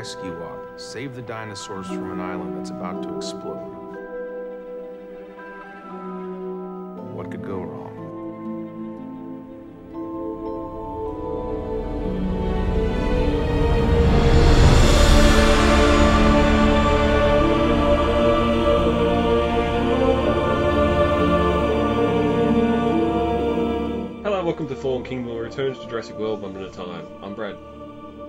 Rescue Op. Save the dinosaurs from an island that's about to explode. What could go wrong? Hello, welcome to Fallen Kingdom, returns to Jurassic World one at a time. I'm Brad,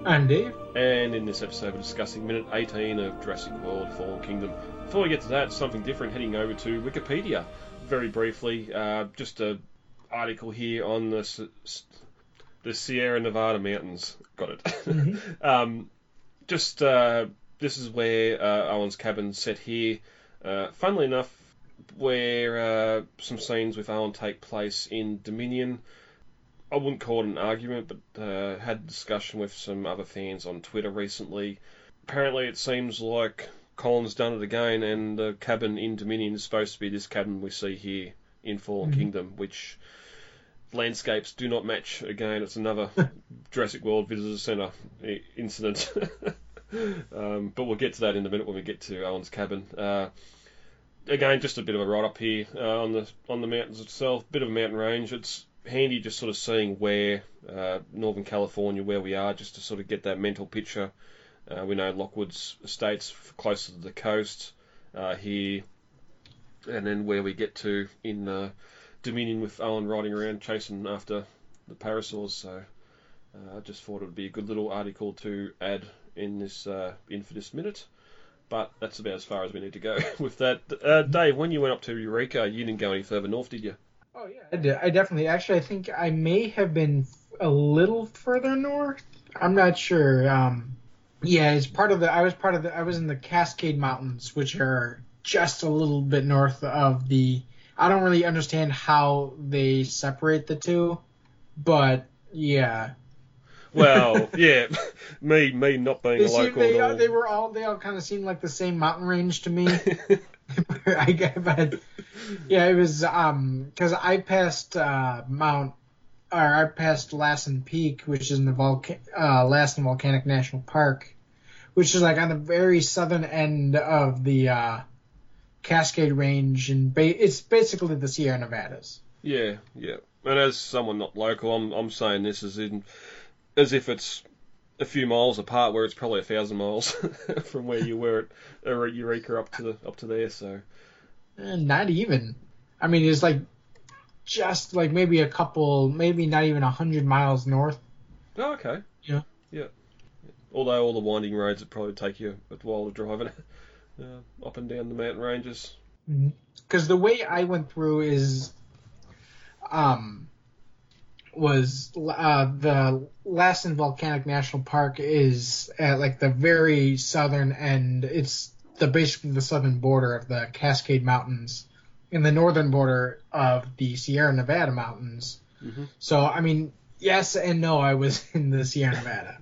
I'm Dave. and in this episode we're discussing minute 18 of Jurassic World Fallen Kingdom. Before we get to that, something different, heading over to Wikipedia. Very briefly, uh, just a article here on the, the Sierra Nevada mountains. Got it. um, just, uh, this is where uh, Owen's cabin's set here. Uh, funnily enough, where uh, some scenes with Owen take place in Dominion. I wouldn't call it an argument, but uh, had a discussion with some other fans on Twitter recently. Apparently, it seems like Colin's done it again, and the cabin in Dominion is supposed to be this cabin we see here in Fallen Mhm. Kingdom, which landscapes do not match. Again, it's another Jurassic World Visitor Centre incident. um, but we'll get to that in a minute when we get to Owen's cabin. Uh, again, just a bit of a write up here uh, on the on the mountains itself. Bit of a mountain range. It's handy just sort of seeing where uh, Northern California, where we are, just to sort of get that mental picture. Uh, we know Lockwood's estates closer to the coast uh, here, and then where we get to in uh, Dominion with Owen riding around chasing after the parasaurs. So uh, I just thought it would be a good little article to add in this uh, in for this minute. But that's about as far as we need to go with that. Dave, when you went up to Eureka, you didn't go any further north, did you? Oh yeah, I, did. I definitely. Actually, I think I may have been a little further north. I'm not sure. Um, yeah, it's part of the. I was part of the. I was in the Cascade Mountains, which are just a little bit north of the. I don't really understand how they separate the two, but yeah, Well, yeah, me me not being they a local they, all. they were all they all kind of seemed like the same mountain range to me. I but yeah, it was um because I passed uh, Mount or I passed Lassen Peak, which is in the Volca- uh, Lassen Volcanic National Park, which is like on the very southern end of the uh, Cascade Range, and ba- it's basically the Sierra Nevadas. Yeah, yeah. And as someone not local, I'm I'm saying this as in as if it's a few miles apart, where it's probably a thousand miles from where you were at, Eureka up to the, up to there. So Eh, not even. I mean, it's like just like maybe a couple, maybe not even a hundred miles north. oh, okay. Yeah. Yeah. Although all the winding roads would probably take you a while to drive it uh, up and down the mountain ranges. because the way I went through is, um, was uh, the Lassen Volcanic National Park is at like the very southern end. It's the basically the southern border of the Cascade Mountains, and the northern border of the Sierra Nevada Mountains. Mhm. So I mean, yes and no. I was in the Sierra Nevada.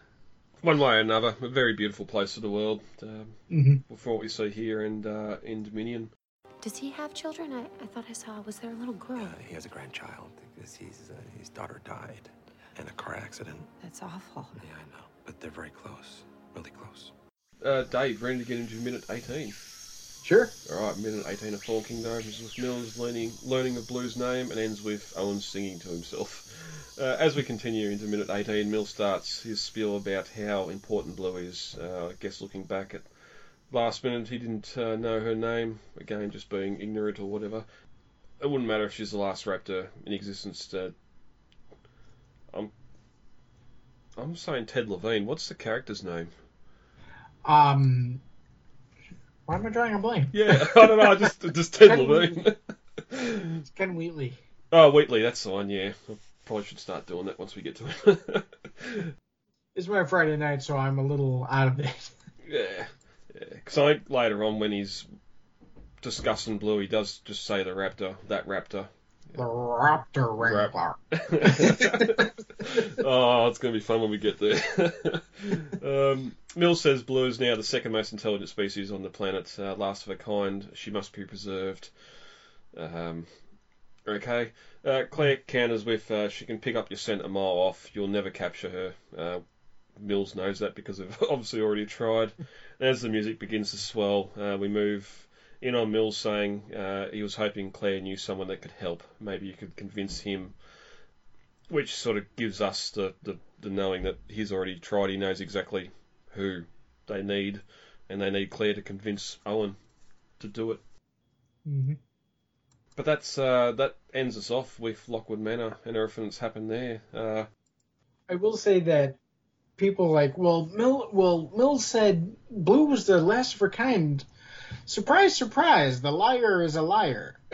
One way or another, a very beautiful place of the world. Um, hmm for what we see here and uh, in Dominion. Does he have children? I, I thought I saw. Was there a little girl? Uh, he has a grandchild because he's, uh, his daughter died in a car accident. That's awful. Yeah, I know. But they're very close. Really close. Uh, Dave, ready to get into minute 18. Sure. All right, minute 18 of Fall Kingdom opens with Mills learning, learning of Blue's name and ends with Owen singing to himself. Uh, as we continue into minute 18, Mill starts his spiel about how important Blue is. Uh, I guess looking back at last minute, he didn't uh, know her name. Again, just being ignorant or whatever. It wouldn't matter if she's the last raptor in existence. Uh, I'm, I'm saying Ted Levine. What's the character's name? Um, why am I drawing a blank? Yeah, I don't know. I Just just Ted Levine. It's Ken Wheatley. Oh, Wheatley, that's the one, yeah. I probably should start doing that once we get to it. It's my Friday night, so I'm a little out of it. yeah, yeah. Because I think later on when he's discussing Blue, he does just say the raptor, that raptor. The Raptor Rap- Wrangler. oh, it's going to be fun when we get there. um, Mills says Blue is now the second most intelligent species on the planet, uh, last of her kind. She must be preserved. Um, okay. Uh, Claire counters with uh, she can pick up your scent a mile off. You'll never capture her. Uh, Mills knows that because they've obviously already tried. As the music begins to swell, uh, we move in on Mills saying uh, he was hoping Claire knew someone that could help. Maybe you could convince him, which sort of gives us the, the, the knowing that he's already tried. He knows exactly who they need, and they need Claire to convince Owen to do it. hmm But that's uh, that ends us off with Lockwood Manor and everything that's happened there. Uh, I will say that people like, well, Mill, well, Mills said Blue was the last of her kind. Surprise, surprise! The liar is a liar.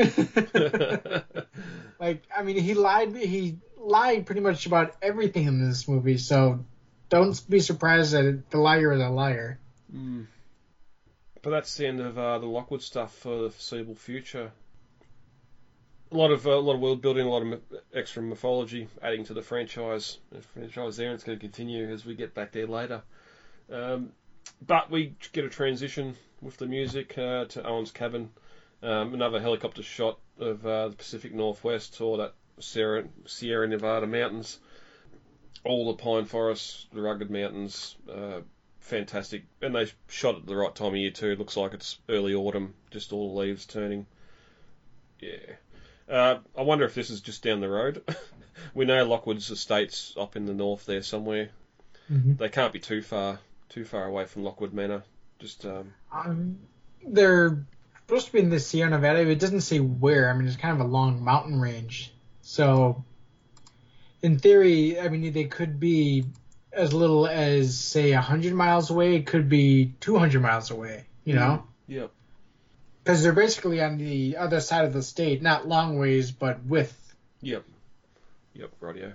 like, I mean, he lied. He lied pretty much about everything in this movie. So, don't be surprised that the liar is a liar. Mm. But that's the end of uh, the Lockwood stuff for the foreseeable future. A lot of uh, a lot of world building, a lot of extra mythology adding to the franchise. The franchise there, and it's going to continue as we get back there later. Um, but we get a transition with the music uh, to Owen's cabin. Um, another helicopter shot of uh, the Pacific Northwest or that Sierra, Sierra Nevada mountains. All the pine forests, the rugged mountains, uh, fantastic. And they shot at the right time of year too. It looks like it's early autumn, just all the leaves turning. Yeah. Uh, I wonder if this is just down the road. we know Lockwood's estate's up in the north there somewhere. Mhm. They can't be too far too far away from Lockwood Manor. Just um, Um, they're supposed to be in the Sierra Nevada. but It doesn't say where. I mean, it's kind of a long mountain range. So, in theory, I mean, they could be as little as say 100 miles away. It could be 200 miles away. You know, yep. because they're basically on the other side of the state, not long ways, but width. Yep. Yep, radio.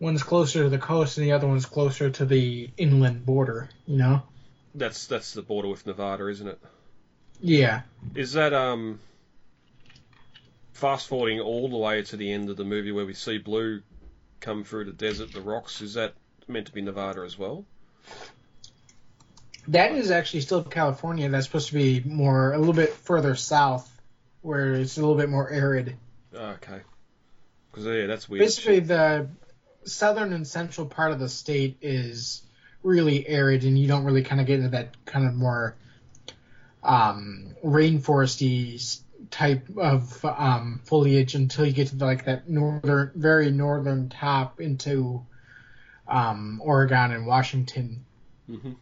One's closer to the coast, and the other one's closer to the inland border. You know. That's that's the border with Nevada, isn't it? Yeah. Is that um fast forwarding all the way to the end of the movie where we see Blue come through the desert, the rocks, is that meant to be Nevada as well? That is actually still California. That's supposed to be more a little bit further south, where it's a little bit more arid. Okay. Because yeah, that's weird. Basically, the southern and central part of the state is really arid, and you don't really kind of get into that kind of more um, rainforesty type of um, foliage until you get to like that northern, very northern top into um, Oregon and Washington, hmm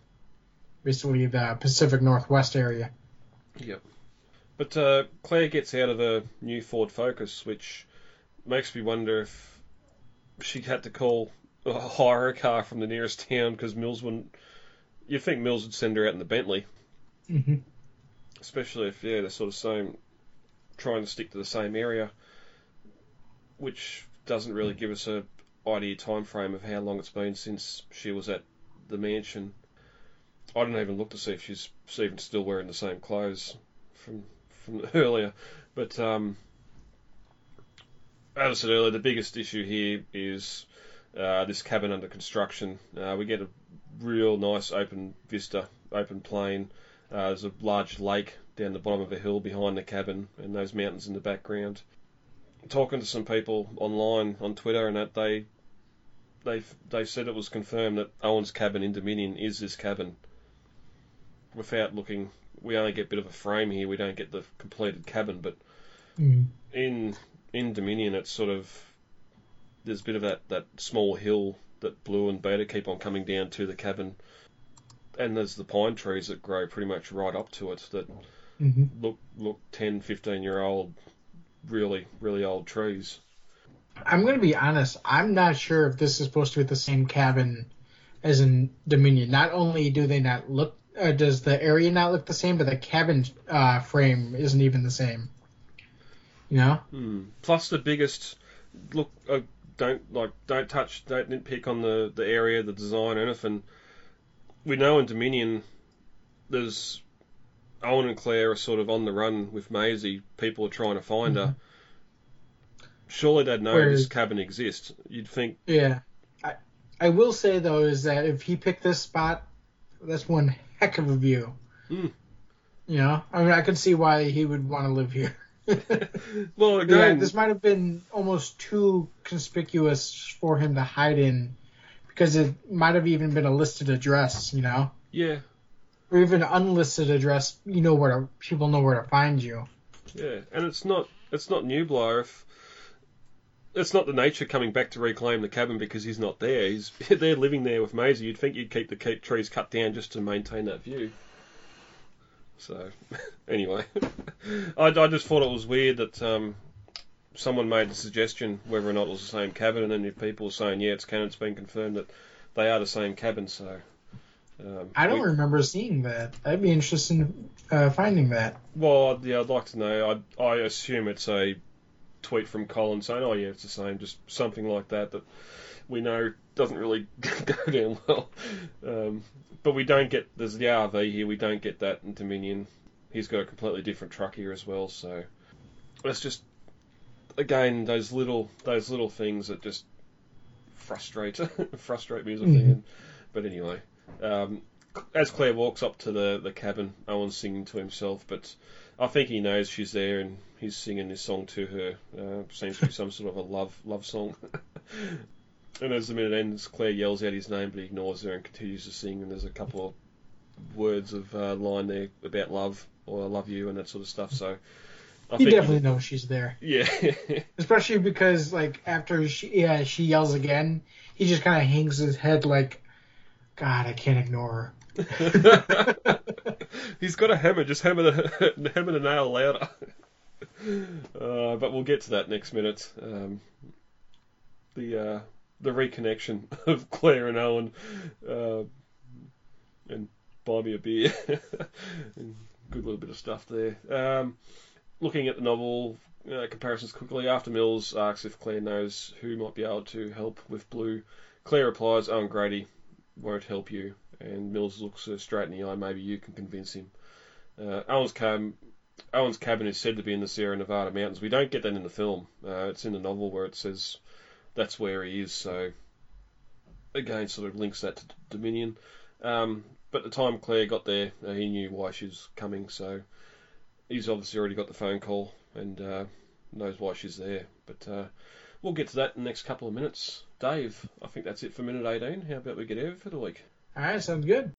basically the Pacific Northwest area. Yep. But uh, Claire gets out of the new Ford Focus, which makes me wonder if she had to call uh, hire a car from the nearest town because Mills wouldn't. You'd think Mills would send her out in the Bentley, hmm especially if yeah they're sort of same, trying to stick to the same area, which doesn't really give us a idea time frame of how long it's been since she was at the mansion. I didn't even look to see if she's even still wearing the same clothes from from earlier, but um, as I said earlier, the biggest issue here is uh, this cabin under construction. Uh, we get a real nice open vista, open plain. Uh, there's a large lake down the bottom of a hill behind the cabin, and those mountains in the background. Talking to some people online on Twitter, and that they they they said it was confirmed that Owen's cabin in Dominion is this cabin. Without looking, we only get a bit of a frame here. We don't get the completed cabin, but mm in in Dominion, it's sort of there's a bit of that that small hill that Blue and Beta keep on coming down to the cabin, and there's the pine trees that grow pretty much right up to it that hmm look look 10, 15 year old, really really old trees. I'm going to be honest. I'm not sure if this is supposed to be the same cabin as in Dominion. Not only do they not look, uh, does the area not look the same, but the cabin uh, frame isn't even the same. You know? Hmm. Plus the biggest look. Uh, don't like don't touch don't nitpick on the the area, the design, anything. We know in Dominion, there's Owen and Claire are sort of on the run with Maisie. People are trying to find her. Surely they'd know Whereas- this cabin exists. You'd think, Yeah. I, I will say though is that if he picked this spot, that's one heck of a view. Hmm. You know, I mean, I could see why he would want to live here. well, yeah, this might have been almost too conspicuous for him to hide in, because it might have even been a listed address, you know, Yeah, or even an unlisted address. You know where to people know where to find you. yeah, and it's not it's not Nublar if it's not the nature coming back to reclaim the cabin because he's not there. He's they're living there with Maisie. You'd think you'd keep the keep trees cut down just to maintain that view. So, anyway, I, I just thought it was weird that um, someone made the suggestion whether or not it was the same cabin, and then if people were saying, yeah, it's canon, it's been confirmed that they are the same cabin. So, um, I don't we- remember seeing that. I'd be interested in uh, finding that. Well, I'd- yeah, I'd like to know. I I assume it's a tweet from Colin saying, "Oh yeah, it's the same," just something like that that we know doesn't really go down well. Um, but we don't get there's the RV here. We don't get that in Dominion. He's got a completely different truck here as well. So it's just again those little those little things that just frustrate frustrate me as a Mhm. fan. But anyway, um, as Claire walks up to the, the cabin, Owen's singing to himself, but I think he knows she's there and he's singing this song to her. Uh, seems to be some sort of a love love song. and as the minute ends, Claire yells out his name, but he ignores her and continues to sing. And there's a couple of words of uh, line there about love or I love you and that sort of stuff. So I He think definitely knows she's there, yeah. especially because like after she yeah she yells again, he just kind of hangs his head like, God, I can't ignore her. He's got a hammer. Just hammer the hammer the nail louder. Uh, but we'll get to that next minute. Um, the uh, the reconnection of Claire and Owen, uh, and buy me a beer. good little bit of stuff there. Um, looking at the novel uh, comparisons quickly, after Mills asks if Claire knows who might be able to help with Blue, Claire replies, "Owen Grady won't help you." And Mills looks her straight in the eye. Maybe you can convince him. Uh, Owen's cabin, Owen's cabin is said to be in the Sierra Nevada mountains. We don't get that in the film. Uh, it's in the novel where it says that's where he is. So again, sort of links that to Dominion. Um, but the time Claire got there, uh, he knew why she was coming. So he's obviously already got the phone call and uh, knows why she's there. But uh, we'll get to that in the next couple of minutes. Dave, I think that's it for minute 18. How about we get over for the week? All right, sounds good.